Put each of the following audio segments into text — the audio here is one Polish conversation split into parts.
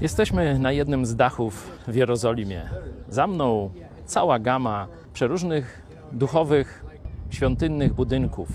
Jesteśmy na jednym z dachów w Jerozolimie. Za mną cała gama przeróżnych duchowych, świątynnych budynków,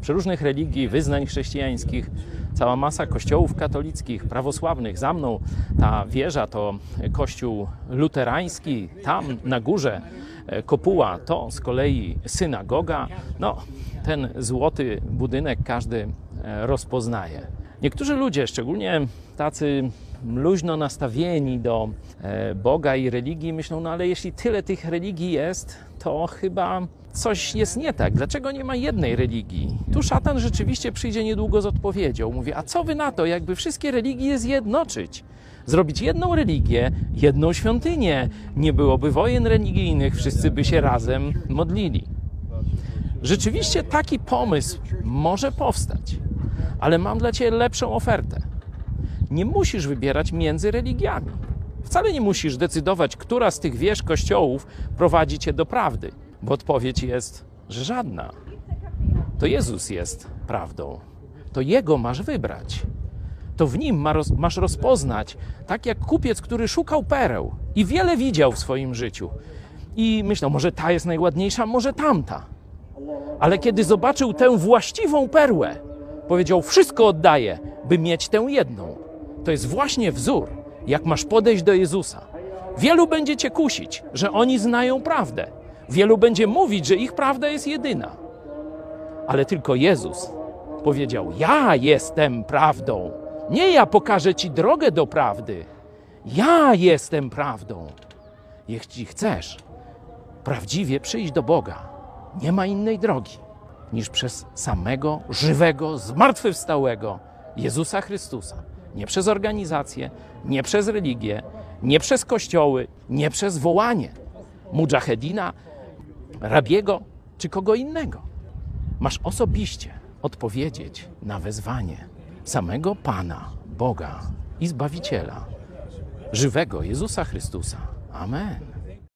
przeróżnych religii, wyznań chrześcijańskich, cała masa kościołów katolickich, prawosławnych. Za mną ta wieża to kościół luterański, tam na górze e, kopuła to z kolei synagoga. No, ten złoty budynek każdy e, rozpoznaje. Niektórzy ludzie, szczególnie tacy luźno nastawieni do e, Boga i religii, myślą, no ale jeśli tyle tych religii jest, to chyba coś jest nie tak. Dlaczego nie ma jednej religii? Tu szatan rzeczywiście przyjdzie niedługo z odpowiedzią. Mówi, a co wy na to, jakby wszystkie religie zjednoczyć? Zrobić jedną religię, jedną świątynię. Nie byłoby wojen religijnych, wszyscy by się razem modlili. Rzeczywiście taki pomysł może powstać, ale mam dla Ciebie lepszą ofertę. Nie musisz wybierać między religiami. Wcale nie musisz decydować, która z tych wież kościołów prowadzi Cię do prawdy, bo odpowiedź jest, że żadna. To Jezus jest prawdą. To Jego masz wybrać. To w Nim masz rozpoznać, tak jak kupiec, który szukał pereł i wiele widział w swoim życiu. I myślał, może ta jest najładniejsza, może tamta. Ale kiedy zobaczył tę właściwą perłę, powiedział: Wszystko oddaję, by mieć tę jedną. To jest właśnie wzór, jak masz podejść do Jezusa. Wielu będzie cię kusić, że oni znają prawdę. Wielu będzie mówić, że ich prawda jest jedyna. Ale tylko Jezus powiedział: Ja jestem prawdą. Nie ja pokażę ci drogę do prawdy. Ja jestem prawdą. Jeśli chcesz prawdziwie przyjść do Boga, nie ma innej drogi niż przez samego żywego, zmartwychwstałego Jezusa Chrystusa. Nie przez organizację, nie przez religię, nie przez kościoły, nie przez wołanie mujahedina, rabiego czy kogo innego. Masz osobiście odpowiedzieć na wezwanie samego Pana, Boga i Zbawiciela, żywego Jezusa Chrystusa. Amen.